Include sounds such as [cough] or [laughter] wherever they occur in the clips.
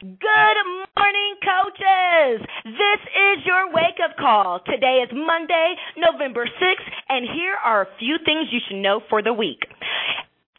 Good morning, coaches. This is your wake up call. Today is Monday, November 6th, and here are a few things you should know for the week.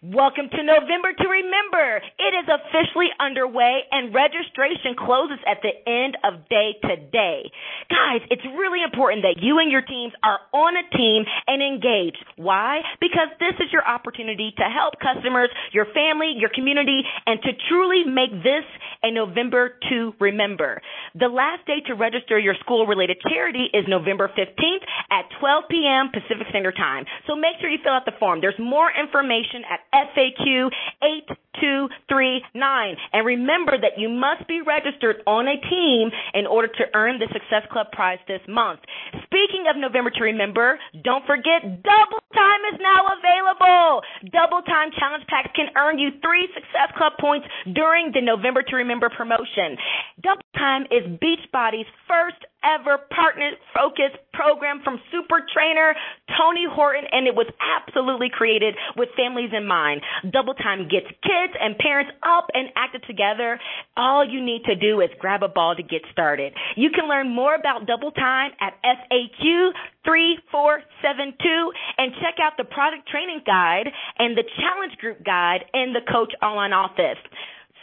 Welcome to November to Remember. It is officially underway and registration closes at the end of day today. Guys, it's really important that you and your teams are on a team and engaged. Why? Because this is your opportunity to help customers, your family, your community, and to truly make this a November to Remember. The last day to register your school related charity is November 15th at 12 p.m. Pacific Standard Time. So make sure you fill out the form. There's more information at FAQ 8239. And remember that you must be registered on a team in order to earn the Success Club prize this month. Speaking of November to remember, don't forget Double Time is now available. Double Time Challenge Packs can earn you three Success Club points during the November to Remember promotion. Double Time is Beachbody's first ever partner focused program from super trainer Tony Horton, and it was absolutely created with families in mind. Double Time gets kids and parents up and active together. All you need to do is grab a ball to get started. You can learn more about Double Time at FAQ 3472 and check out the product training guide and the challenge group guide in the coach online office.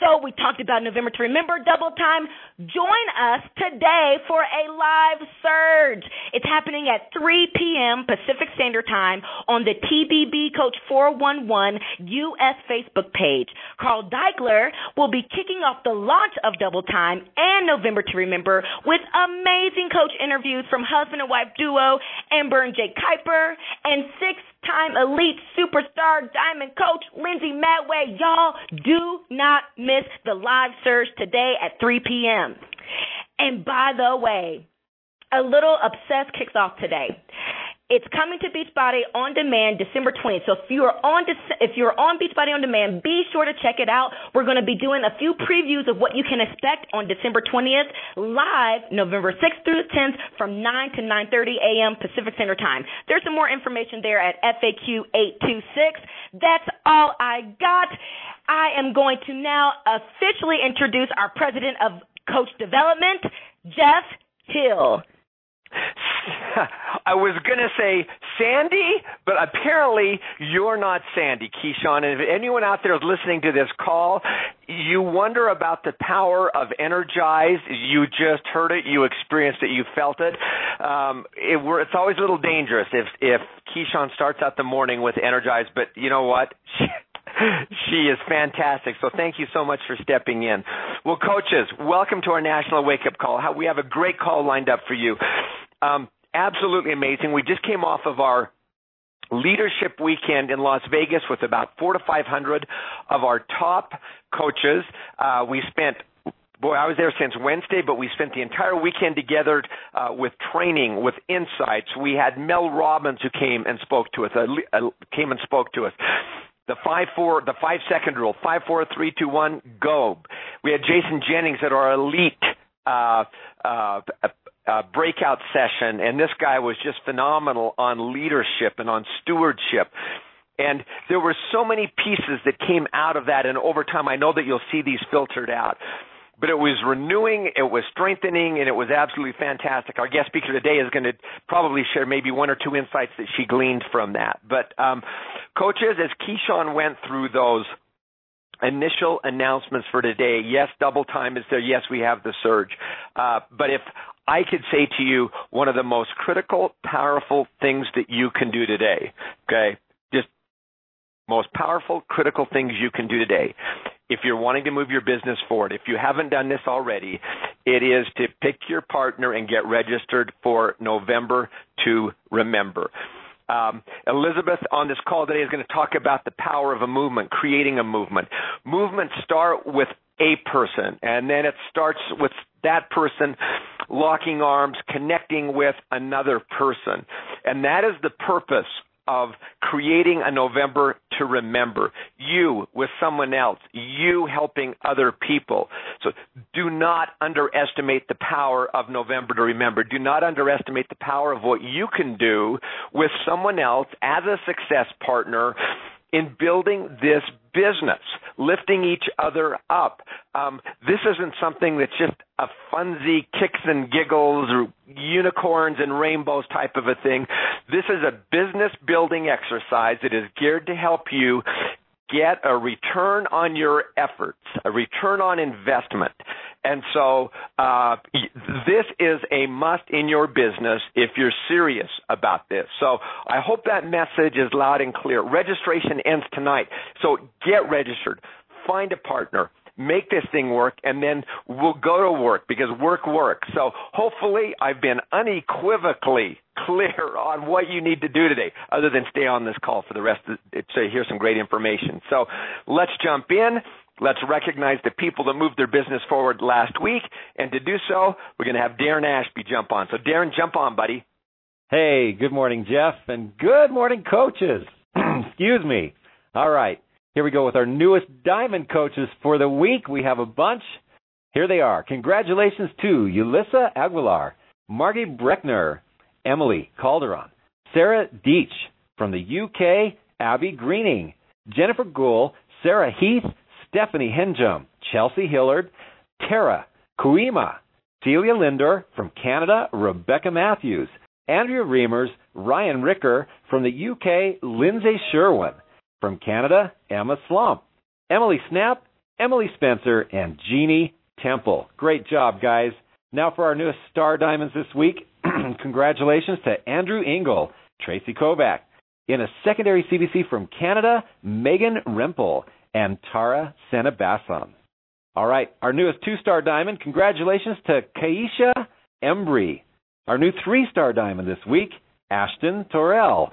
So we talked about November to remember double time. Join us today for a live surge. It's happening at 3 p.m. Pacific Standard Time on the TBB Coach 411 US Facebook page. Carl Daikeler will be kicking off the launch of Double Time and November to Remember with amazing coach interviews from husband and wife duo Amber and Jake Kuiper and six time elite superstar diamond coach Lindsay Madway. Y'all do not miss the live surge today at 3 p.m. And by the way, a little obsessed kicks off today. It's coming to Beachbody on demand December 20th. So if you're on if you're on Beachbody on demand, be sure to check it out. We're going to be doing a few previews of what you can expect on December 20th live November 6th through the 10th from 9 to 9:30 a.m. Pacific Standard Time. There's some more information there at FAQ 826. That's all I got. I am going to now officially introduce our president of coach development, Jeff Hill. I was going to say Sandy, but apparently you're not Sandy, Keyshawn. And if anyone out there is listening to this call, you wonder about the power of Energize. You just heard it, you experienced it, you felt it. Um, it it's always a little dangerous if if Keyshawn starts out the morning with Energize, but you know what? [laughs] she is fantastic. So thank you so much for stepping in. Well, coaches, welcome to our national wake up call. We have a great call lined up for you. Um, absolutely amazing. We just came off of our leadership weekend in Las Vegas with about four to five hundred of our top coaches. Uh, we spent boy, I was there since Wednesday, but we spent the entire weekend together uh, with training, with insights. We had Mel Robbins who came and spoke to us, uh, uh, came and spoke to us. The five four, the five second rule, five four three two one, go. We had Jason Jennings at our elite uh, uh, uh, breakout session, and this guy was just phenomenal on leadership and on stewardship. And there were so many pieces that came out of that, and over time, I know that you'll see these filtered out. But it was renewing, it was strengthening, and it was absolutely fantastic. Our guest speaker today is going to probably share maybe one or two insights that she gleaned from that. But um, coaches, as Keyshawn went through those initial announcements for today. Yes, double time is there. Yes, we have the surge. Uh, but if I could say to you one of the most critical, powerful things that you can do today, okay? Just most powerful, critical things you can do today. If you're wanting to move your business forward, if you haven't done this already, it is to pick your partner and get registered for November to remember. Um, Elizabeth on this call today is going to talk about the power of a movement, creating a movement. Movements start with a person, and then it starts with that person locking arms, connecting with another person. And that is the purpose of creating a November to remember. You with someone else. You helping other people. So do not underestimate the power of November to remember. Do not underestimate the power of what you can do with someone else as a success partner in building this business, lifting each other up. um, this isn't something that's just a funsy kicks and giggles or unicorns and rainbows type of a thing. This is a business building exercise that is geared to help you get a return on your efforts, a return on investment. And so uh, this is a must in your business if you're serious about this. So I hope that message is loud and clear. Registration ends tonight. So get registered. Find a partner make this thing work, and then we'll go to work because work works. So hopefully I've been unequivocally clear [laughs] on what you need to do today, other than stay on this call for the rest of it so hear some great information. So let's jump in. Let's recognize the people that moved their business forward last week. And to do so, we're going to have Darren Ashby jump on. So Darren, jump on, buddy. Hey, good morning, Jeff, and good morning, coaches. [clears throat] Excuse me. All right. Here we go with our newest diamond coaches for the week. We have a bunch. Here they are. Congratulations to Yulissa Aguilar, Margie Breckner, Emily Calderon, Sarah Deach from the UK, Abby Greening, Jennifer Gould, Sarah Heath, Stephanie Henjum, Chelsea Hillard, Tara Kuima, Celia Lindor from Canada, Rebecca Matthews, Andrea Reimers, Ryan Ricker from the UK, Lindsay Sherwin, from Canada, Emma Slump. Emily Snap, Emily Spencer, and Jeannie Temple. Great job, guys. Now for our newest Star Diamonds this week. [clears throat] Congratulations to Andrew Engel, Tracy Kovac. In a secondary CBC from Canada, Megan Rempel and Tara Senabassam. All right, our newest two-star diamond. Congratulations to Kaisha Embry. Our new three-star diamond this week, Ashton Torrell.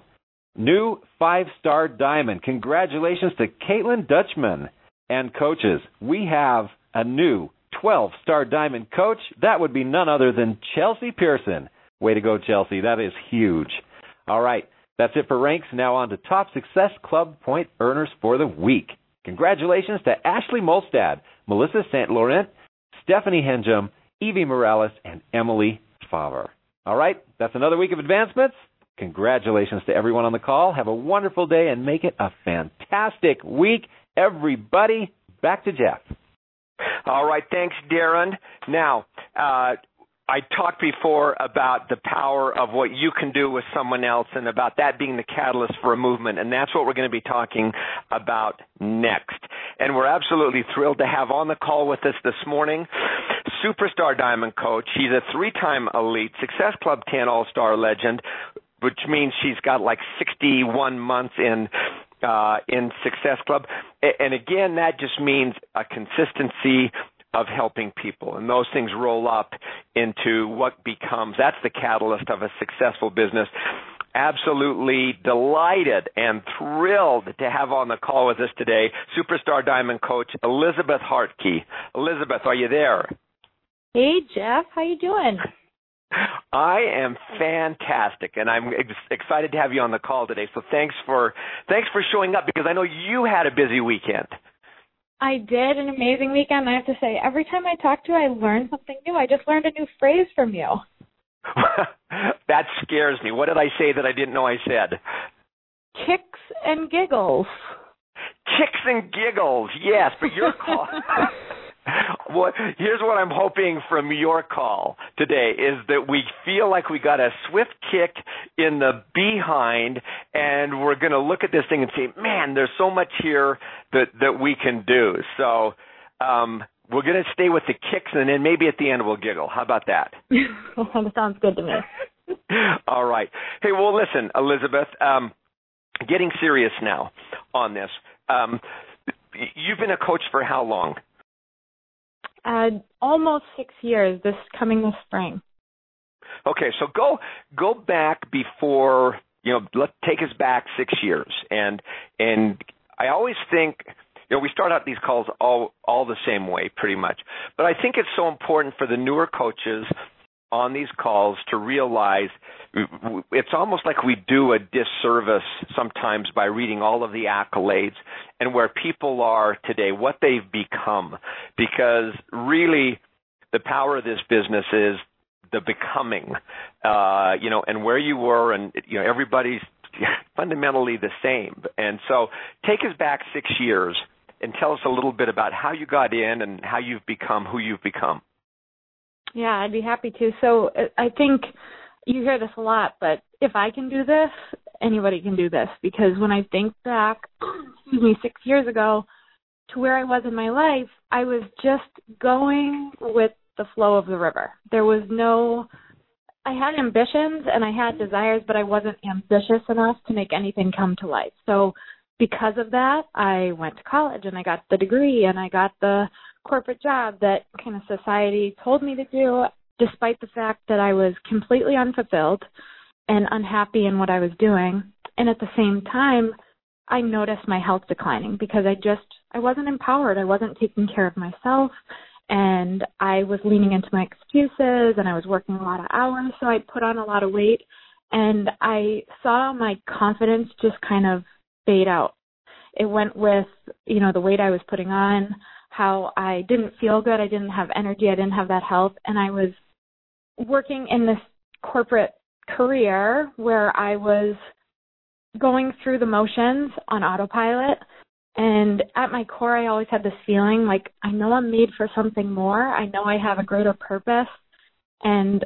New five star diamond. Congratulations to Caitlin Dutchman and coaches. We have a new 12 star diamond coach. That would be none other than Chelsea Pearson. Way to go, Chelsea. That is huge. All right. That's it for ranks. Now on to top success club point earners for the week. Congratulations to Ashley Molstad, Melissa St. Laurent, Stephanie Henjum, Evie Morales, and Emily Favre. All right. That's another week of advancements. Congratulations to everyone on the call. Have a wonderful day and make it a fantastic week. Everybody, back to Jeff. All right. Thanks, Darren. Now, uh, I talked before about the power of what you can do with someone else and about that being the catalyst for a movement. And that's what we're going to be talking about next. And we're absolutely thrilled to have on the call with us this morning superstar diamond coach. He's a three-time elite Success Club 10 All-Star legend which means she's got like 61 months in uh, in Success Club. And again, that just means a consistency of helping people. And those things roll up into what becomes that's the catalyst of a successful business. Absolutely delighted and thrilled to have on the call with us today superstar diamond coach Elizabeth Hartke. Elizabeth, are you there? Hey Jeff, how you doing? I am fantastic, and I'm ex- excited to have you on the call today. So thanks for thanks for showing up because I know you had a busy weekend. I did an amazing weekend. I have to say, every time I talk to you, I learn something new. I just learned a new phrase from you. [laughs] that scares me. What did I say that I didn't know I said? Kicks and giggles. Kicks and giggles. Yes, but your call. [laughs] well, here's what I'm hoping from your call today is that we feel like we got a swift kick in the behind and we're going to look at this thing and say, man, there's so much here that, that we can do. So, um, we're going to stay with the kicks and then maybe at the end we'll giggle. How about that? [laughs] that sounds good to me. [laughs] All right. Hey, well, listen, Elizabeth, um, getting serious now on this. Um, you've been a coach for how long? Uh, almost six years. This coming this spring. Okay, so go go back before you know. Let take us back six years, and and I always think you know we start out these calls all all the same way pretty much, but I think it's so important for the newer coaches on these calls to realize it's almost like we do a disservice sometimes by reading all of the accolades and where people are today, what they've become. Because really, the power of this business is the becoming, uh, you know, and where you were, and you know, everybody's fundamentally the same. And so, take us back six years and tell us a little bit about how you got in and how you've become who you've become. Yeah, I'd be happy to. So uh, I think you hear this a lot, but if I can do this, anybody can do this because when I think back, excuse me, 6 years ago to where I was in my life, I was just going with the flow of the river. There was no I had ambitions and I had desires, but I wasn't ambitious enough to make anything come to life. So because of that, I went to college and I got the degree and I got the corporate job that kind of society told me to do, despite the fact that I was completely unfulfilled and unhappy in what I was doing. And at the same time, I noticed my health declining because I just I wasn't empowered. I wasn't taking care of myself and I was leaning into my excuses and I was working a lot of hours, so I put on a lot of weight and I saw my confidence just kind of fade out. It went with, you know, the weight I was putting on, how I didn't feel good, I didn't have energy, I didn't have that health, and I was working in this corporate career where I was going through the motions on autopilot and at my core, I always had this feeling like I know I'm made for something more. I know I have a greater purpose. And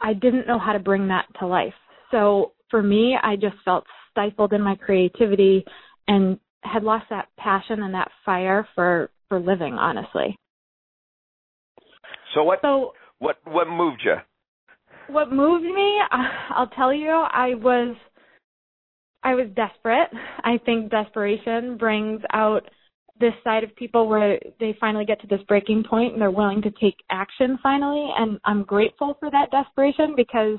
I didn't know how to bring that to life. So for me, I just felt stifled in my creativity and had lost that passion and that fire for, for living, honestly. So what, so, what, what moved you? What moved me, [laughs] I'll tell you, I was I was desperate. I think desperation brings out this side of people where they finally get to this breaking point and they're willing to take action finally. And I'm grateful for that desperation because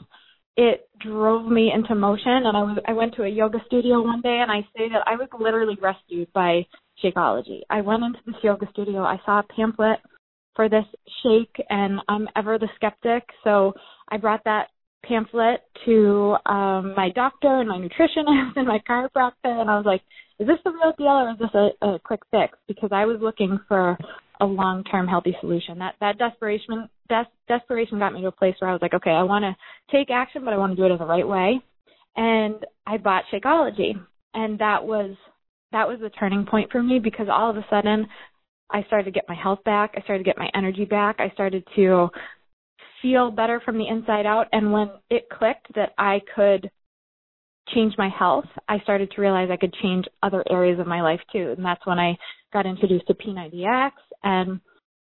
it drove me into motion. And I was I went to a yoga studio one day and I say that I was literally rescued by Shakeology. I went into this yoga studio. I saw a pamphlet for this shake, and I'm ever the skeptic, so I brought that pamphlet to um my doctor and my nutritionist [laughs] and my chiropractor and I was like, is this the real deal or is this a, a quick fix? Because I was looking for a long term healthy solution. That that desperation des- desperation got me to a place where I was like, okay, I want to take action, but I want to do it in the right way. And I bought Shakeology, and that was that was the turning point for me because all of a sudden I started to get my health back. I started to get my energy back. I started to feel better from the inside out. And when it clicked that I could change my health, I started to realize I could change other areas of my life too. And that's when I got introduced to P90X and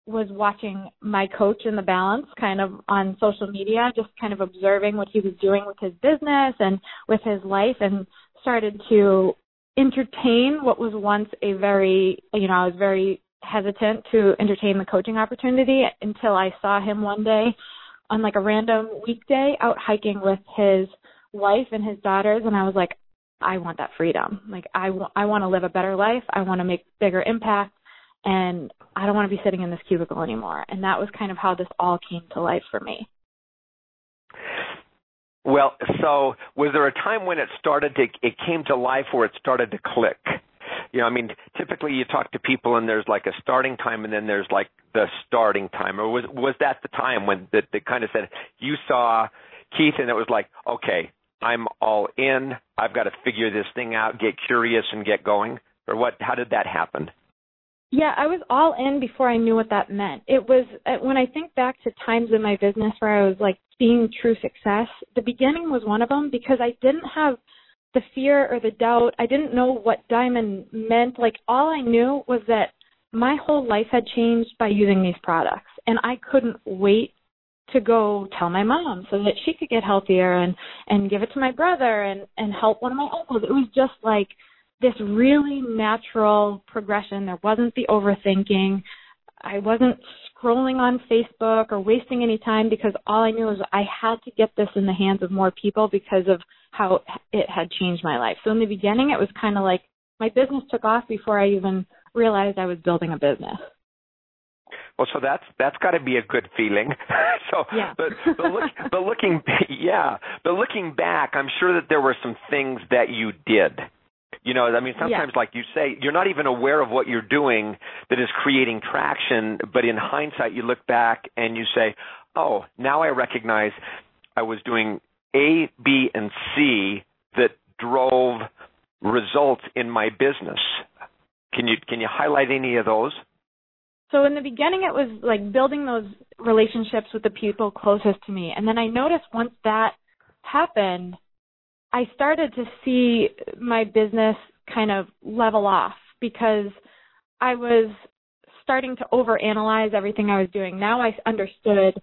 was watching my coach in the balance kind of on social media, just kind of observing what he was doing with his business and with his life and started to entertain what was once a very, you know, I was very hesitant to entertain the coaching opportunity until I saw him one day on like a random weekday out hiking with his wife and his daughters and I was like I want that freedom. Like I, w- I want to live a better life. I want to make bigger impact and I don't want to be sitting in this cubicle anymore. And that was kind of how this all came to life for me. Well, so was there a time when it started to it came to life where it started to click? You know, I mean, typically you talk to people and there's like a starting time and then there's like the starting time. Or was was that the time when that they kind of said you saw Keith and it was like, okay, I'm all in. I've got to figure this thing out, get curious, and get going. Or what? How did that happen? Yeah, I was all in before I knew what that meant. It was uh, when I think back to times in my business where I was like seeing true success. The beginning was one of them because I didn't have the fear or the doubt. I didn't know what diamond meant. Like all I knew was that my whole life had changed by using these products and I couldn't wait to go tell my mom so that she could get healthier and and give it to my brother and and help one of my uncles. It was just like this really natural progression. There wasn't the overthinking. I wasn't scrolling on Facebook or wasting any time because all I knew was I had to get this in the hands of more people because of how it had changed my life. So in the beginning, it was kind of like my business took off before I even realized I was building a business. Well, so that's that's got to be a good feeling. [laughs] so, yeah. but but, look, but looking, [laughs] yeah, but looking back, I'm sure that there were some things that you did you know, I mean, sometimes, yeah. like you say, you're not even aware of what you're doing that is creating traction. But in hindsight, you look back and you say, "Oh, now I recognize I was doing A, B, and C that drove results in my business." Can you can you highlight any of those? So in the beginning, it was like building those relationships with the people closest to me, and then I noticed once that happened, I started to see my business kind of level off because I was starting to overanalyze everything I was doing. Now I understood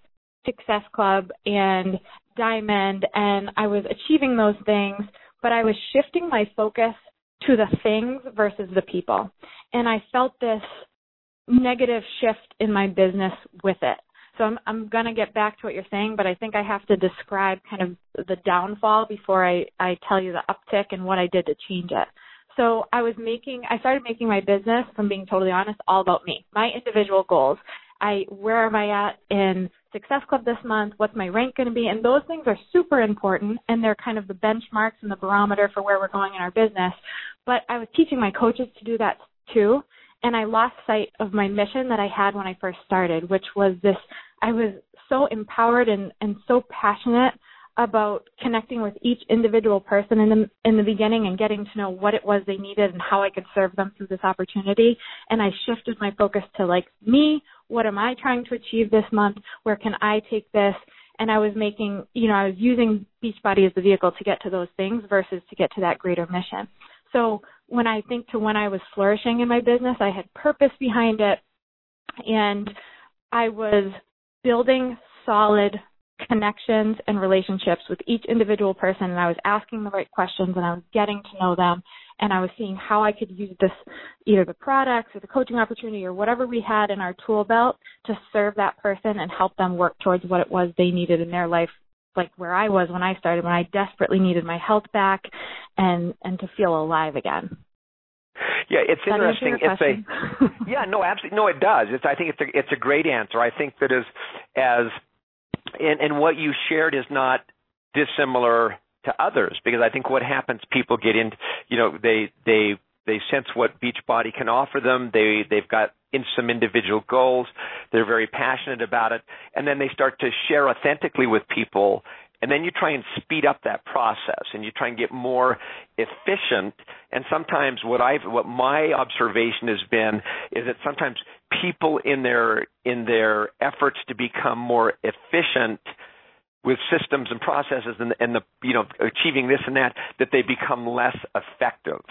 Success Club and Diamond and I was achieving those things, but I was shifting my focus to the things versus the people. And I felt this negative shift in my business with it. So I'm I'm going to get back to what you're saying, but I think I have to describe kind of the downfall before I I tell you the uptick and what I did to change it. So I was making I started making my business, I'm being totally honest, all about me, my individual goals. I where am I at in Success Club this month? What's my rank going to be? And those things are super important and they're kind of the benchmarks and the barometer for where we're going in our business. But I was teaching my coaches to do that too. And I lost sight of my mission that I had when I first started, which was this I was so empowered and, and so passionate about connecting with each individual person in the in the beginning and getting to know what it was they needed and how I could serve them through this opportunity. And I shifted my focus to like me. What am I trying to achieve this month? Where can I take this? And I was making you know I was using Beachbody as the vehicle to get to those things versus to get to that greater mission. So when I think to when I was flourishing in my business I had purpose behind it and I was building solid connections and relationships with each individual person and I was asking the right questions and I was getting to know them and I was seeing how I could use this either the products or the coaching opportunity or whatever we had in our tool belt to serve that person and help them work towards what it was they needed in their life like where I was when I started when I desperately needed my health back and and to feel alive again. Yeah, it's interesting. It's [laughs] a yeah, no, absolutely, no, it does. It's I think it's a it's a great answer. I think that is as as and, and what you shared is not dissimilar to others because I think what happens, people get in, you know, they they they sense what Beachbody can offer them. They they've got in some individual goals. They're very passionate about it, and then they start to share authentically with people. And then you try and speed up that process, and you try and get more efficient. And sometimes, what I've, what my observation has been, is that sometimes people in their in their efforts to become more efficient with systems and processes and, and the you know achieving this and that that they become less effective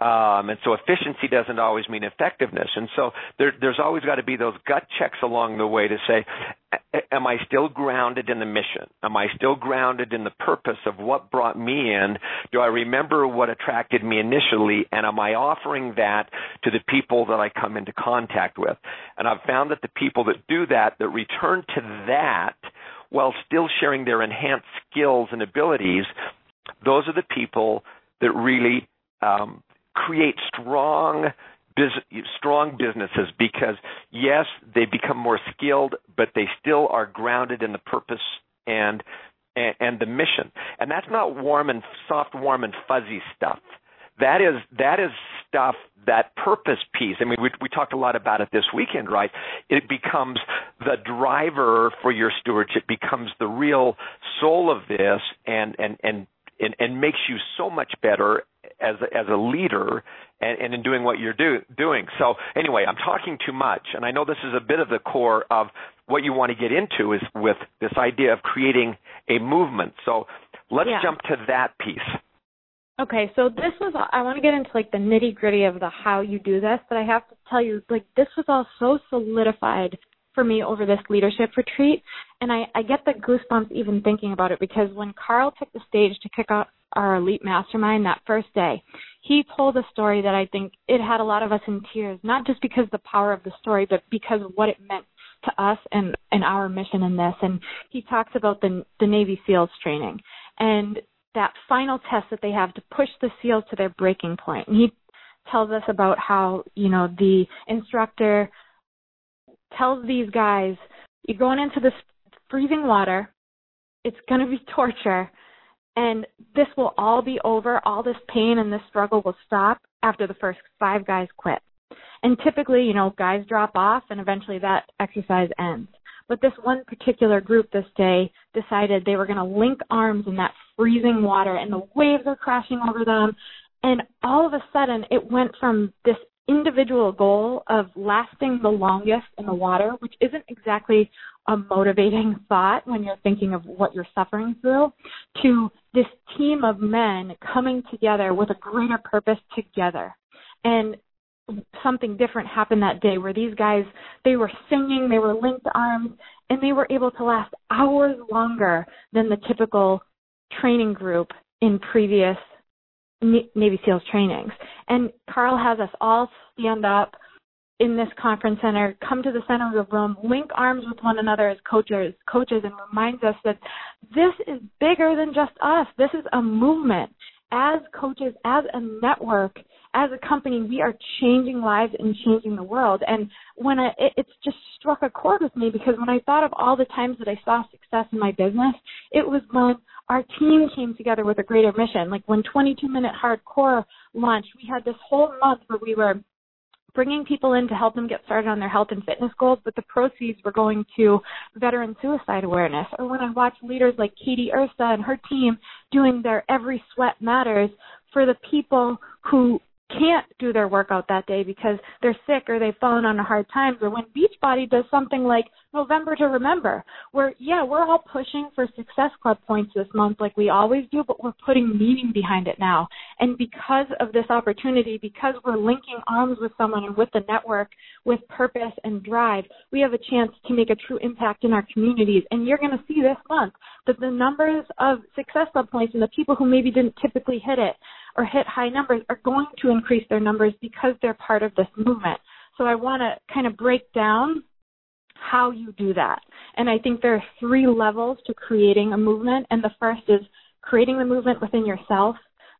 um, and so efficiency doesn't always mean effectiveness. And so there, there's always got to be those gut checks along the way to say, am I still grounded in the mission? Am I still grounded in the purpose of what brought me in? Do I remember what attracted me initially? And am I offering that to the people that I come into contact with? And I've found that the people that do that, that return to that while still sharing their enhanced skills and abilities, those are the people that really um, create strong strong businesses because yes, they become more skilled, but they still are grounded in the purpose and and, and the mission. And that's not warm and soft, warm and fuzzy stuff. That is that is stuff that purpose piece. I mean, we we talked a lot about it this weekend, right? It becomes the driver for your stewardship, becomes the real soul of this, and and and and, and makes you so much better as a, as a leader and, and in doing what you're do, doing. So anyway, I'm talking too much, and I know this is a bit of the core of what you want to get into is with this idea of creating a movement. So let's yeah. jump to that piece. Okay, so this was I want to get into like the nitty gritty of the how you do this, but I have to tell you like this was all so solidified for me over this leadership retreat, and I I get the goosebumps even thinking about it because when Carl took the stage to kick off our elite mastermind that first day, he told a story that I think it had a lot of us in tears, not just because the power of the story, but because of what it meant to us and, and our mission in this. And he talks about the, the Navy SEALs training and that final test that they have to push the SEALs to their breaking point. And he tells us about how, you know, the instructor tells these guys, you're going into this freezing water, it's going to be torture, and this will all be over. All this pain and this struggle will stop after the first five guys quit. And typically, you know, guys drop off and eventually that exercise ends. But this one particular group this day decided they were going to link arms in that freezing water and the waves are crashing over them. And all of a sudden, it went from this individual goal of lasting the longest in the water, which isn't exactly a motivating thought when you're thinking of what you're suffering through, to this team of men coming together with a greater purpose together. And something different happened that day where these guys they were singing, they were linked arms, and they were able to last hours longer than the typical training group in previous Navy SEALs trainings. And Carl has us all stand up in this conference center, come to the center of the room, link arms with one another as coaches, coaches, and reminds us that this is bigger than just us. This is a movement. As coaches, as a network, as a company, we are changing lives and changing the world. And when I, it, it's just struck a chord with me because when I thought of all the times that I saw success in my business, it was when our team came together with a greater mission. Like when 22 Minute Hardcore launched, we had this whole month where we were bringing people in to help them get started on their health and fitness goals, but the proceeds were going to veteran suicide awareness. Or when I watched leaders like Katie Ursa and her team doing their Every Sweat Matters for the people who can't do their workout that day because they're sick or they've fallen on a hard time. Or when Beachbody does something like November to Remember where yeah we're all pushing for success club points this month like we always do but we're putting meaning behind it now. And because of this opportunity because we're linking arms with someone and with the network with purpose and drive we have a chance to make a true impact in our communities. And you're going to see this month that the numbers of success club points and the people who maybe didn't typically hit it or hit high numbers are going to increase their numbers because they're part of this movement. So I want to kind of break down how you do that. And I think there are three levels to creating a movement. And the first is creating the movement within yourself,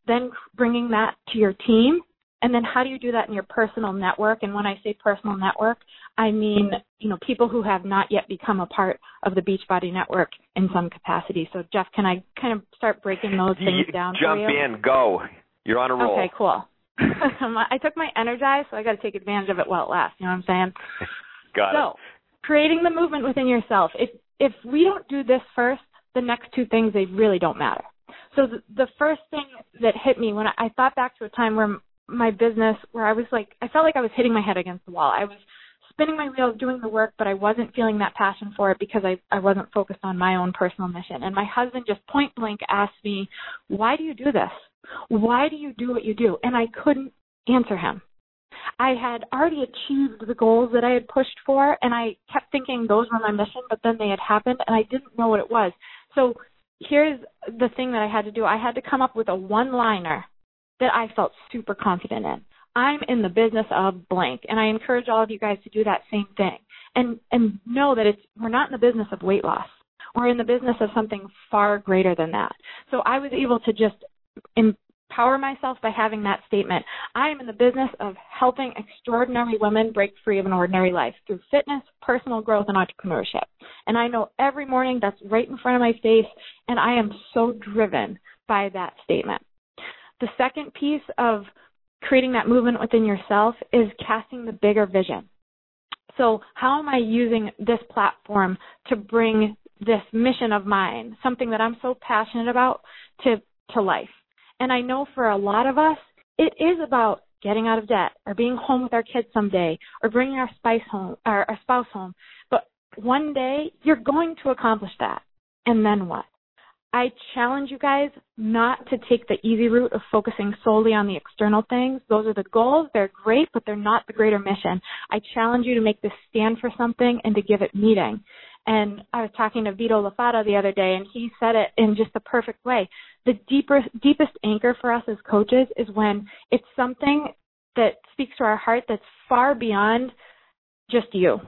then bringing that to your team. And then how do you do that in your personal network? And when I say personal network, I mean, you know, people who have not yet become a part of the Beachbody network in some capacity. So Jeff, can I kind of start breaking those things down Jump for you? in, go. You're on a roll. Okay, cool. [laughs] I took my Energize, so I got to take advantage of it while it lasts. You know what I'm saying? [laughs] got so, it. So, creating the movement within yourself. If if we don't do this first, the next two things they really don't matter. So the, the first thing that hit me when I, I thought back to a time where my business, where I was like, I felt like I was hitting my head against the wall. I was spinning my wheels, doing the work, but I wasn't feeling that passion for it because I, I wasn't focused on my own personal mission. And my husband just point blank asked me, Why do you do this? Why do you do what you do? And I couldn't answer him. I had already achieved the goals that I had pushed for, and I kept thinking those were my mission, but then they had happened, and I didn't know what it was. So here's the thing that I had to do I had to come up with a one liner that I felt super confident in. I'm in the business of blank, and I encourage all of you guys to do that same thing. And and know that it's we're not in the business of weight loss. We're in the business of something far greater than that. So I was able to just empower myself by having that statement. I am in the business of helping extraordinary women break free of an ordinary life through fitness, personal growth, and entrepreneurship. And I know every morning that's right in front of my face, and I am so driven by that statement. The second piece of creating that movement within yourself is casting the bigger vision. So, how am I using this platform to bring this mission of mine, something that I'm so passionate about, to, to life? And I know for a lot of us, it is about getting out of debt or being home with our kids someday or bringing our spouse home or our spouse home. But one day you're going to accomplish that. And then what? I challenge you guys not to take the easy route of focusing solely on the external things. Those are the goals. They're great, but they're not the greater mission. I challenge you to make this stand for something and to give it meaning. And I was talking to Vito La Fata the other day, and he said it in just the perfect way. The deeper, deepest anchor for us as coaches is when it's something that speaks to our heart that's far beyond just you.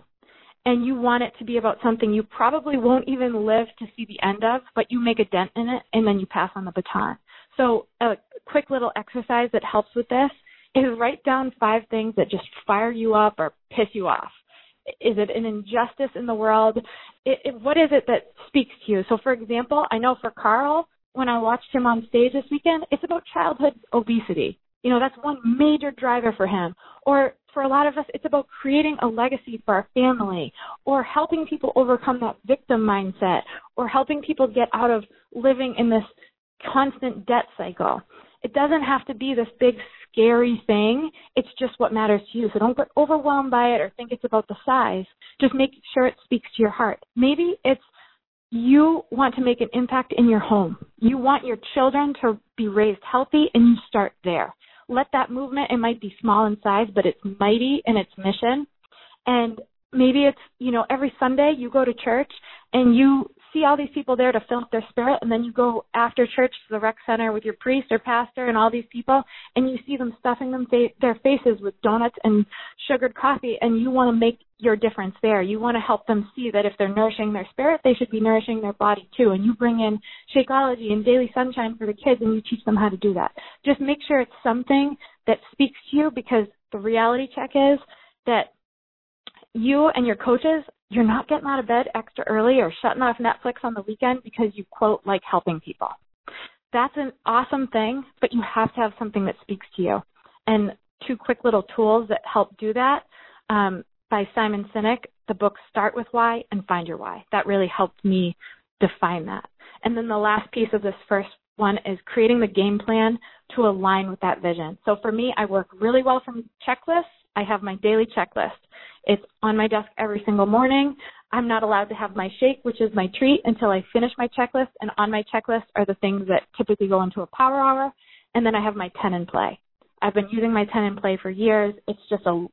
And you want it to be about something you probably won't even live to see the end of, but you make a dent in it and then you pass on the baton. So a quick little exercise that helps with this is write down five things that just fire you up or piss you off. Is it an injustice in the world? It, it, what is it that speaks to you? So, for example, I know for Carl, when I watched him on stage this weekend, it's about childhood obesity. You know, that's one major driver for him. Or for a lot of us, it's about creating a legacy for our family, or helping people overcome that victim mindset, or helping people get out of living in this constant debt cycle. It doesn't have to be this big, scary thing. It's just what matters to you. So don't get overwhelmed by it or think it's about the size. Just make sure it speaks to your heart. Maybe it's you want to make an impact in your home. You want your children to be raised healthy and you start there. Let that movement, it might be small in size, but it's mighty in its mission. And maybe it's, you know, every Sunday you go to church and you see all these people there to fill up their spirit and then you go after church to the rec center with your priest or pastor and all these people and you see them stuffing them fa- their faces with donuts and sugared coffee and you want to make your difference there. You want to help them see that if they're nourishing their spirit, they should be nourishing their body too. And you bring in Shakeology and Daily Sunshine for the kids and you teach them how to do that. Just make sure it's something that speaks to you because the reality check is that you and your coaches, you're not getting out of bed extra early or shutting off Netflix on the weekend because you quote like helping people. That's an awesome thing, but you have to have something that speaks to you. And two quick little tools that help do that um, by Simon Sinek, the book Start with Why and Find Your Why. That really helped me define that. And then the last piece of this first one is creating the game plan to align with that vision. So for me, I work really well from checklists. I have my daily checklist. It's on my desk every single morning. I'm not allowed to have my shake, which is my treat, until I finish my checklist. And on my checklist are the things that typically go into a power hour. And then I have my 10 in play. I've been using my 10 in play for years. It's just a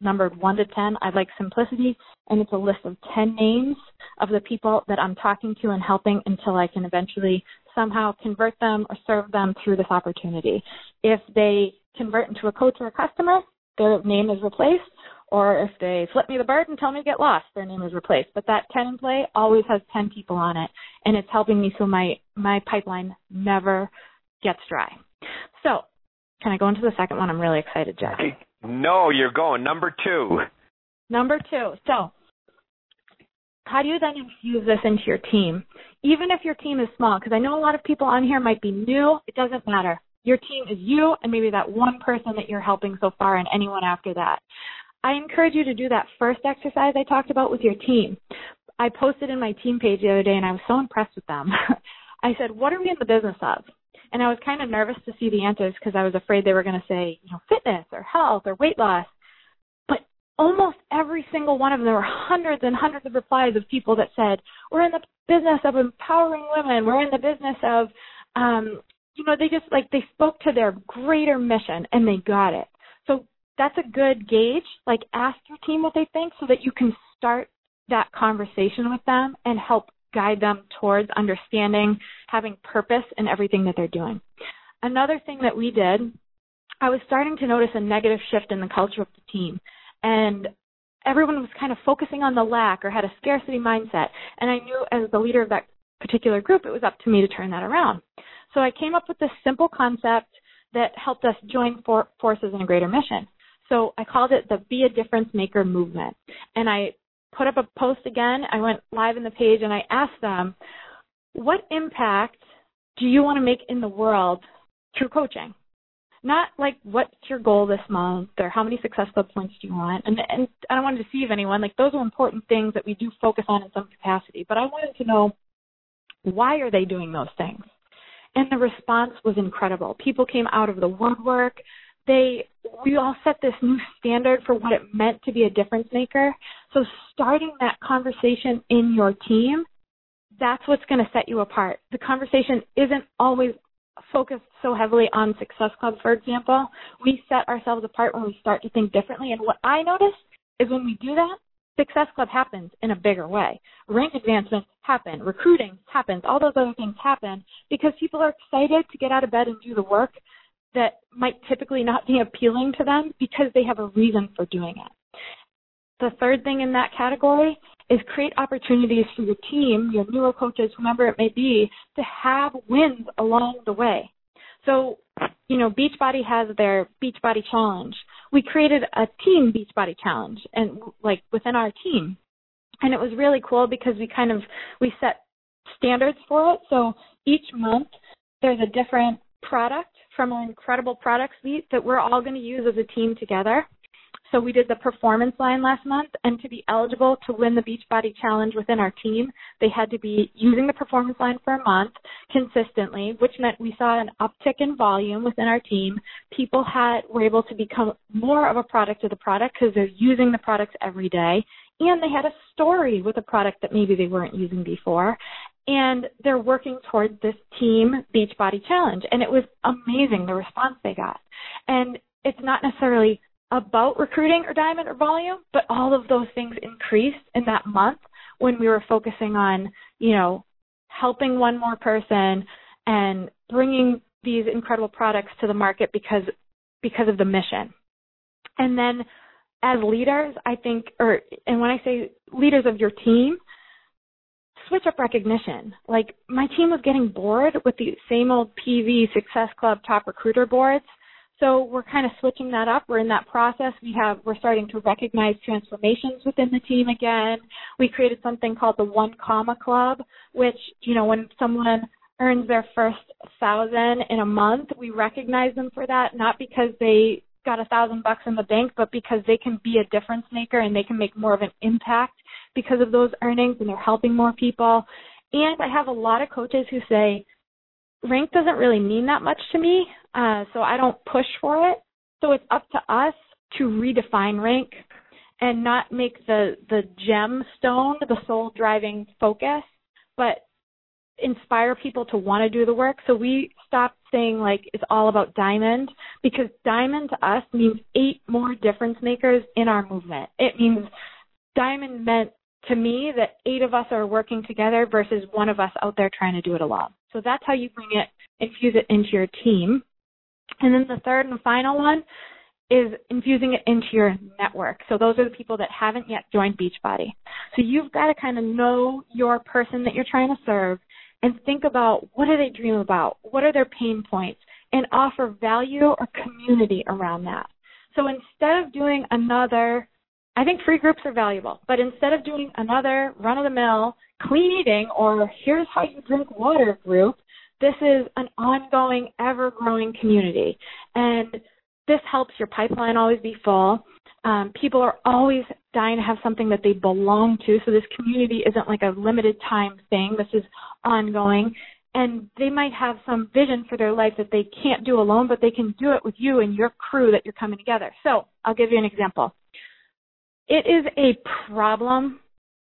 numbered 1 to 10. I like simplicity, and it's a list of 10 names of the people that I'm talking to and helping until I can eventually somehow convert them or serve them through this opportunity. If they convert into a coach or a customer, their name is replaced or if they flip me the bird and tell me to get lost, their name is replaced. But that 10 in play always has 10 people on it, and it's helping me so my, my pipeline never gets dry. So, can I go into the second one? I'm really excited, Jeff. [clears throat] No, you're going. Number two. Number two. So, how do you then infuse this into your team? Even if your team is small, because I know a lot of people on here might be new, it doesn't matter. Your team is you and maybe that one person that you're helping so far and anyone after that. I encourage you to do that first exercise I talked about with your team. I posted in my team page the other day and I was so impressed with them. [laughs] I said, what are we in the business of? And I was kind of nervous to see the answers because I was afraid they were going to say, you know, fitness or health or weight loss. But almost every single one of them, there were hundreds and hundreds of replies of people that said, we're in the business of empowering women. We're in the business of, um, you know, they just like, they spoke to their greater mission and they got it. So that's a good gauge. Like ask your team what they think so that you can start that conversation with them and help guide them towards understanding, having purpose in everything that they're doing. Another thing that we did, I was starting to notice a negative shift in the culture of the team. And everyone was kind of focusing on the lack or had a scarcity mindset. And I knew as the leader of that particular group, it was up to me to turn that around. So I came up with this simple concept that helped us join for- forces in a greater mission. So I called it the Be a Difference Maker movement. And I put up a post again. I went live in the page and I asked them, what impact do you want to make in the world through coaching? Not like what's your goal this month or how many success club points do you want? And, and I don't want to deceive anyone. Like those are important things that we do focus on in some capacity. But I wanted to know why are they doing those things? And the response was incredible. People came out of the woodwork they we all set this new standard for what it meant to be a difference maker. So starting that conversation in your team, that's what's going to set you apart. The conversation isn't always focused so heavily on Success Club, for example. We set ourselves apart when we start to think differently. And what I notice is when we do that, Success Club happens in a bigger way. Rank advancements happen, recruiting happens, all those other things happen because people are excited to get out of bed and do the work that might typically not be appealing to them because they have a reason for doing it. The third thing in that category is create opportunities for your team, your newer coaches, whomever it may be, to have wins along the way. So, you know, Beachbody has their Beachbody challenge. We created a team Beachbody challenge and like within our team. And it was really cool because we kind of we set standards for it. So each month there's a different product from our incredible product suite that we're all going to use as a team together. So we did the performance line last month, and to be eligible to win the Beachbody Challenge within our team, they had to be using the performance line for a month consistently, which meant we saw an uptick in volume within our team. People had were able to become more of a product of the product because they're using the products every day, and they had a story with a product that maybe they weren't using before and they're working towards this team Beachbody Challenge. And it was amazing the response they got. And it's not necessarily about recruiting or diamond or volume, but all of those things increased in that month when we were focusing on, you know, helping one more person and bringing these incredible products to the market because because of the mission. And then as leaders, I think or and when I say leaders of your team, switch up recognition. Like my team was getting bored with the same old PV Success Club top recruiter boards. So we're kind of switching that up. We're in that process. We have we're starting to recognize transformations within the team again. We created something called the One Comma Club, which you know when someone earns their first thousand in a month, we recognize them for that, not because they got a thousand bucks in the bank, but because they can be a difference maker and they can make more of an impact because of those earnings and they're helping more people. And I have a lot of coaches who say, rank doesn't really mean that much to me, uh, so I don't push for it. So it's up to us to redefine rank and not make the the gemstone the sole driving focus, but inspire people to want to do the work. So we stopped saying like it's all about diamond because diamond to us means eight more difference makers in our movement. It means diamond meant to me that eight of us are working together versus one of us out there trying to do it alone. So that's how you bring it, infuse it into your team. And then the third and final one is infusing it into your network. So those are the people that haven't yet joined Beachbody. So you've got to kind of know your person that you're trying to serve and think about what do they dream about? What are their pain points? And offer value or community around that. So instead of doing another I think free groups are valuable, but instead of doing another run of the mill clean eating or here's how you drink water group, this is an ongoing, ever growing community. And this helps your pipeline always be full. Um, people are always dying to have something that they belong to. So this community isn't like a limited time thing. This is ongoing. And they might have some vision for their life that they can't do alone, but they can do it with you and your crew that you're coming together. So I'll give you an example. It is a problem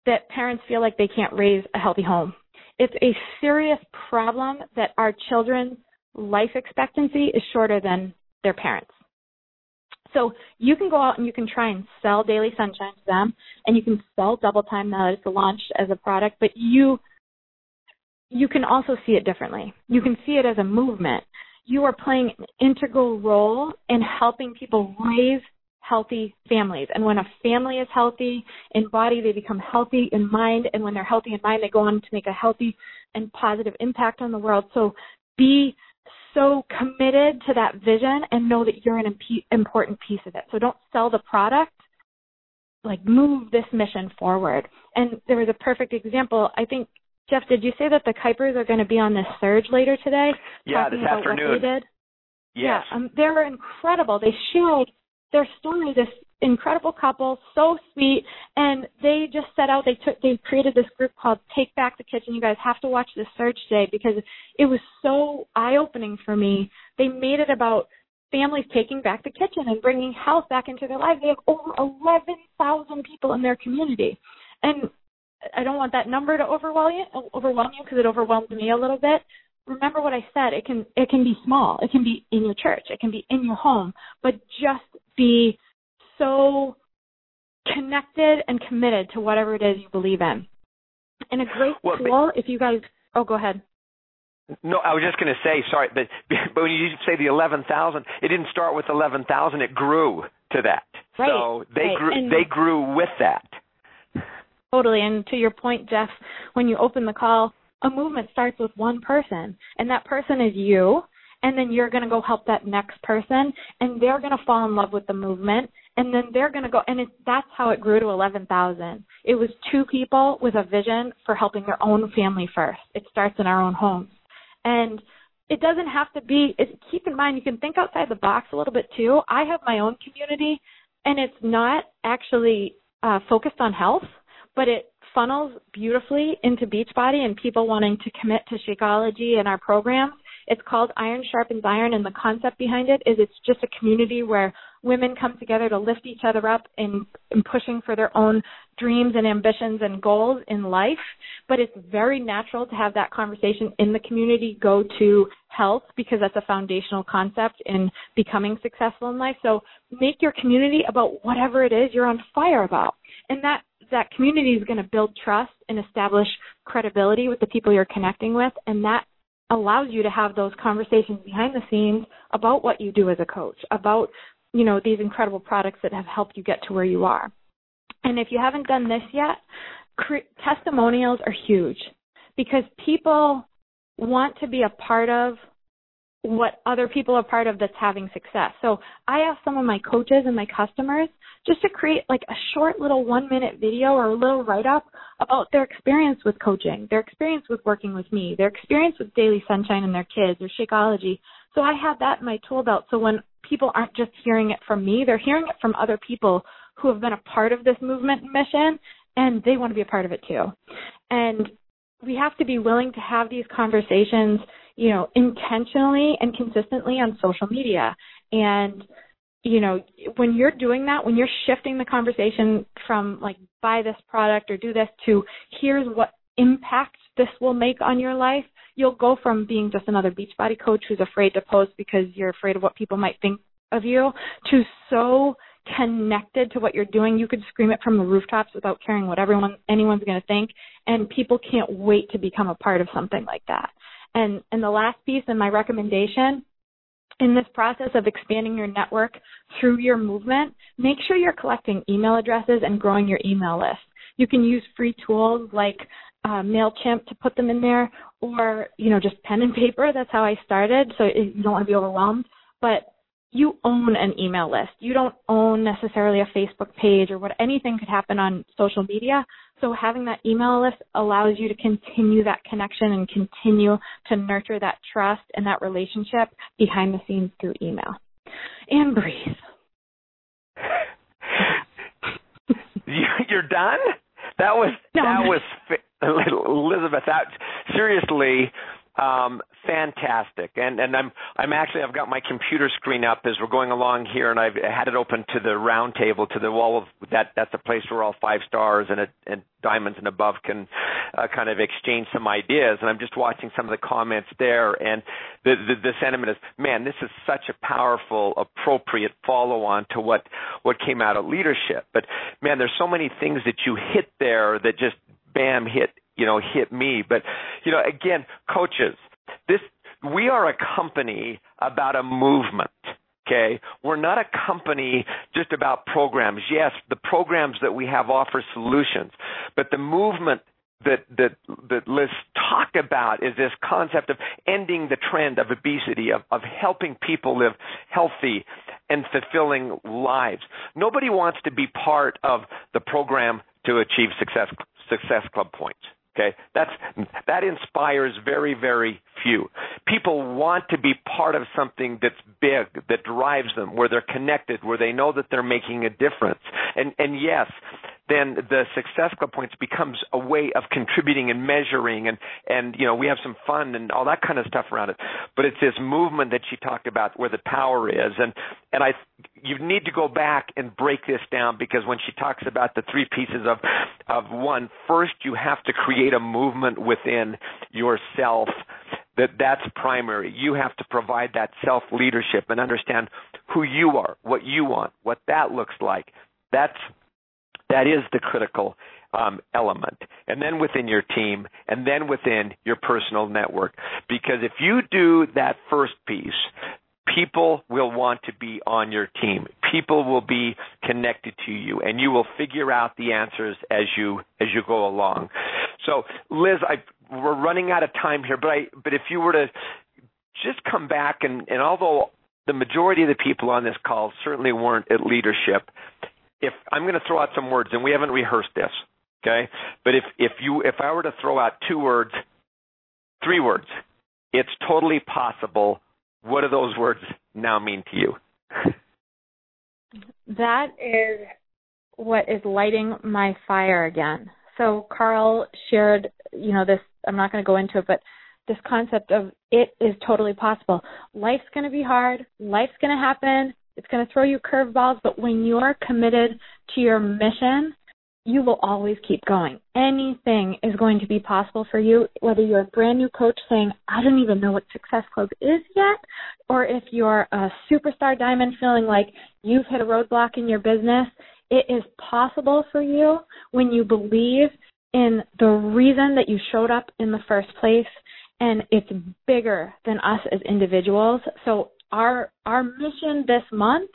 that parents feel like they can't raise a healthy home. It's a serious problem that our children's life expectancy is shorter than their parents. So you can go out and you can try and sell Daily Sunshine to them, and you can sell Double Time now that it's launched as a product, but you you can also see it differently. You can see it as a movement. You are playing an integral role in helping people raise healthy families. And when a family is healthy in body, they become healthy in mind. And when they're healthy in mind, they go on to make a healthy and positive impact on the world. So be so committed to that vision and know that you're an imp- important piece of it. So don't sell the product, like move this mission forward. And there was a perfect example. I think Jeff, did you say that the Kuipers are going to be on this surge later today? Yeah, this afternoon. Yes. Yeah, um, they were incredible. They shared their story, this incredible couple, so sweet, and they just set out. They took, they created this group called Take Back the Kitchen. You guys have to watch this surge today because it was so eye-opening for me. They made it about families taking back the kitchen and bringing health back into their lives. They have over 11,000 people in their community, and I don't want that number to overwhelm you, overwhelm you because it overwhelmed me a little bit remember what I said. It can it can be small. It can be in your church. It can be in your home. But just be so connected and committed to whatever it is you believe in. And a great well, tool, if you guys, oh, go ahead. No, I was just going to say, sorry, but [laughs] but when you say the eleven thousand, it didn't start with eleven thousand; it grew to that. Right, so they right. grew. And they grew with that. Totally, and to your point, Jeff, when you open the call, a movement starts with one person, and that person is you and then you're going to go help that next person and they're going to fall in love with the movement and then they're going to go and it, that's how it grew to 11,000. It was two people with a vision for helping their own family first. It starts in our own homes. And it doesn't have to be it, keep in mind you can think outside the box a little bit too. I have my own community and it's not actually uh, focused on health, but it funnels beautifully into Beachbody and people wanting to commit to Shakeology and our programs. It's called Iron Sharpens Iron, and the concept behind it is it's just a community where women come together to lift each other up in, in pushing for their own dreams and ambitions and goals in life. But it's very natural to have that conversation in the community go to health because that's a foundational concept in becoming successful in life. So make your community about whatever it is you're on fire about. And that that community is going to build trust and establish credibility with the people you're connecting with and that allows you to have those conversations behind the scenes about what you do as a coach, about you know, these incredible products that have helped you get to where you are. And if you haven't done this yet, cre- testimonials are huge because people want to be a part of what other people are part of that's having success. So I ask some of my coaches and my customers just to create like a short little one minute video or a little write up about their experience with coaching, their experience with working with me, their experience with Daily Sunshine and their kids or Shakeology. So I have that in my tool belt. So when people aren't just hearing it from me, they're hearing it from other people who have been a part of this movement and mission and they want to be a part of it too. And we have to be willing to have these conversations, you know, intentionally and consistently on social media. And, you know, when you're doing that, when you're shifting the conversation from like buy this product or do this to here's what impact this will make on your life, you'll go from being just another Beachbody coach who's afraid to post because you're afraid of what people might think of you to so connected to what you're doing. You could scream it from the rooftops without caring what everyone anyone's going to think. And people can't wait to become a part of something like that and and the last piece and my recommendation in this process of expanding your network through your movement make sure you're collecting email addresses and growing your email list you can use free tools like uh, MailChimp to put them in there or, you know, just pen and paper. That's how I started. So you don't want to be overwhelmed. But you own an email list. You don't own necessarily a Facebook page or what anything could happen on social media. So having that email list allows you to continue that connection and continue to nurture that trust and that relationship behind the scenes through email. And breathe. You're done? That was no, that was Elizabeth. That seriously, um, fantastic. And and I'm I'm actually I've got my computer screen up as we're going along here, and I've had it open to the round table to the wall of that. That's a place where all five stars and a, and diamonds and above can uh, kind of exchange some ideas. And I'm just watching some of the comments there, and the, the the sentiment is, man, this is such a powerful, appropriate follow on to what what came out of leadership. But man, there's so many things that you hit there that just bam hit you know hit me. But you know, again, coaches, this we are a company about a movement. Okay, we're not a company just about programs. Yes, the programs that we have offer solutions, but the movement that that that Liz talked about is this concept of ending the trend of obesity, of, of helping people live healthy and fulfilling lives. Nobody wants to be part of the program to achieve success success club points. Okay, that's that inspires very very few. People want to be part of something that's big, that drives them, where they're connected, where they know that they're making a difference. And and yes, then the success club points becomes a way of contributing and measuring and and you know we have some fun and all that kind of stuff around it but it's this movement that she talked about where the power is and and i you need to go back and break this down because when she talks about the three pieces of of one first you have to create a movement within yourself that that's primary you have to provide that self leadership and understand who you are what you want what that looks like that's that is the critical um, element. And then within your team, and then within your personal network. Because if you do that first piece, people will want to be on your team. People will be connected to you, and you will figure out the answers as you as you go along. So, Liz, I, we're running out of time here, but I but if you were to just come back and, and although the majority of the people on this call certainly weren't at leadership, if I'm going to throw out some words, and we haven't rehearsed this, okay? But if if you if I were to throw out two words, three words, it's totally possible. What do those words now mean to you? That is what is lighting my fire again. So Carl shared, you know, this, I'm not going to go into it, but this concept of it is totally possible. Life's going to be hard. Life's going to happen. It's going to throw you curveballs, but when you're committed to your mission, you will always keep going. Anything is going to be possible for you, whether you're a brand new coach saying, I don't even know what Success Club is yet, or if you're a superstar diamond feeling like you've hit a roadblock in your business. It is possible for you when you believe in the reason that you showed up in the first place and it's bigger than us as individuals. So our our mission this month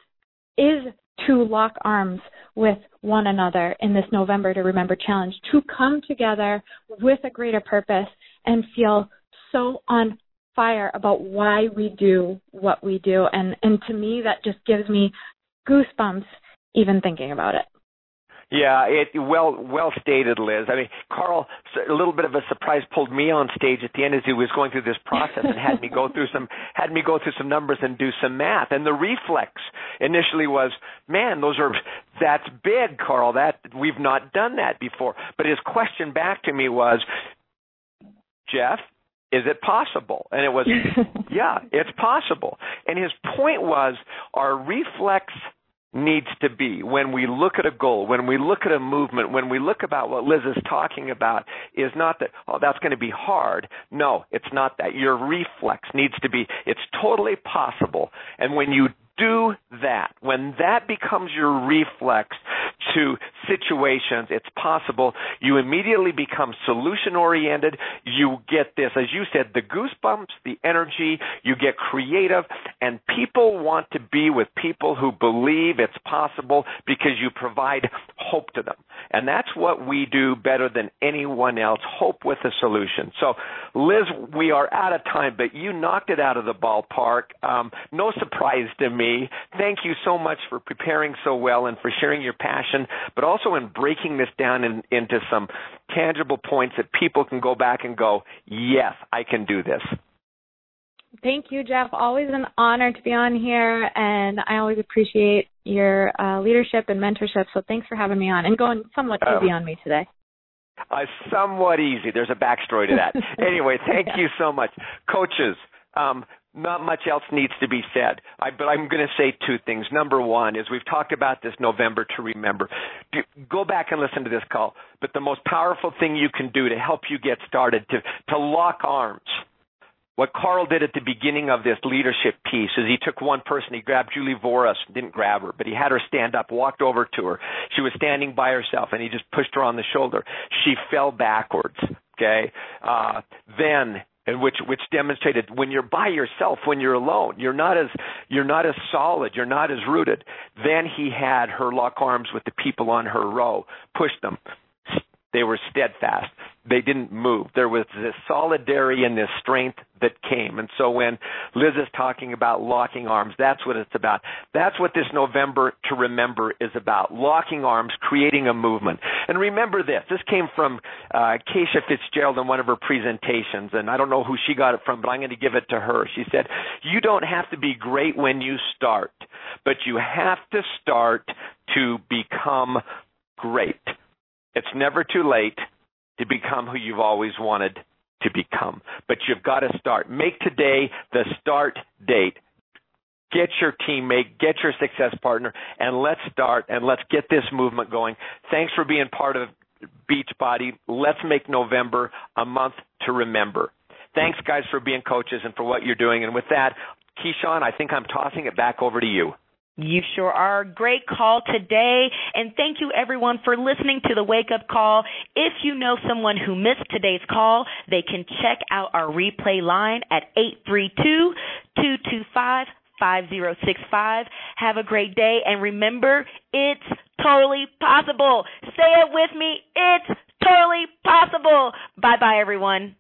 is to lock arms with one another in this November to Remember challenge, to come together with a greater purpose and feel so on fire about why we do what we do. And, and to me, that just gives me goosebumps even thinking about it. Yeah, it well well stated, Liz. I mean, Carl, a little bit of a surprise pulled me on stage at the end as he was going through this process and had me go [laughs] through some had me go through some numbers and do some math. And the reflex initially was, man, those are that's big, Carl. That we've not done that before. But his question back to me was, Jeff, is it possible? And it was, [laughs] yeah, it's possible. And his point was, our reflex needs to be when we look at a goal, when we look at a movement, when we look about what Liz is talking about is not that, oh, that's going to be hard. No, it's not that. Your reflex needs to be, it's totally possible. And when you do that, when that becomes your reflex to situations, it's possible you immediately become solution oriented. You get this, as you said, the goosebumps, the energy, you get creative, and people want to be with people who believe it's possible because you provide hope to them. And that's what we do better than anyone else hope with a solution. So, Liz, we are out of time, but you knocked it out of the ballpark. Um, no surprise to me me. Thank you so much for preparing so well and for sharing your passion, but also in breaking this down in, into some tangible points that people can go back and go, yes, I can do this. Thank you, Jeff. Always an honor to be on here, and I always appreciate your uh, leadership and mentorship. So thanks for having me on and going somewhat easy um, on me today. Uh, somewhat easy. There's a backstory to that. [laughs] anyway, thank yeah. you so much. Coaches, um, not much else needs to be said. I, but I'm going to say two things. Number one is we've talked about this November to remember. Do, go back and listen to this call. But the most powerful thing you can do to help you get started, to, to lock arms. What Carl did at the beginning of this leadership piece is he took one person, he grabbed Julie Voris, didn't grab her, but he had her stand up, walked over to her. She was standing by herself, and he just pushed her on the shoulder. She fell backwards. Okay. Uh, then and which which demonstrated when you're by yourself, when you're alone, you're not as you're not as solid, you're not as rooted. Then he had her lock arms with the people on her row, push them. They were steadfast they didn't move. There was this solidarity and this strength that came. And so when Liz is talking about locking arms, that's what it's about. That's what this November to remember is about. Locking arms, creating a movement. And remember this. This came from uh, Keisha Fitzgerald in one of her presentations, and I don't know who she got it from, but I'm going to give it to her. She said, "You don't have to be great when you start, but you have to start to become great. It's never too late." To become who you've always wanted to become. But you've got to start. Make today the start date. Get your teammate, get your success partner, and let's start and let's get this movement going. Thanks for being part of Beachbody. Let's make November a month to remember. Thanks, guys, for being coaches and for what you're doing. And with that, Keyshawn, I think I'm tossing it back over to you. You sure are. Great call today. And thank you everyone for listening to the wake up call. If you know someone who missed today's call, they can check out our replay line at 832-225-5065. Have a great day. And remember, it's totally possible. Say it with me. It's totally possible. Bye bye everyone.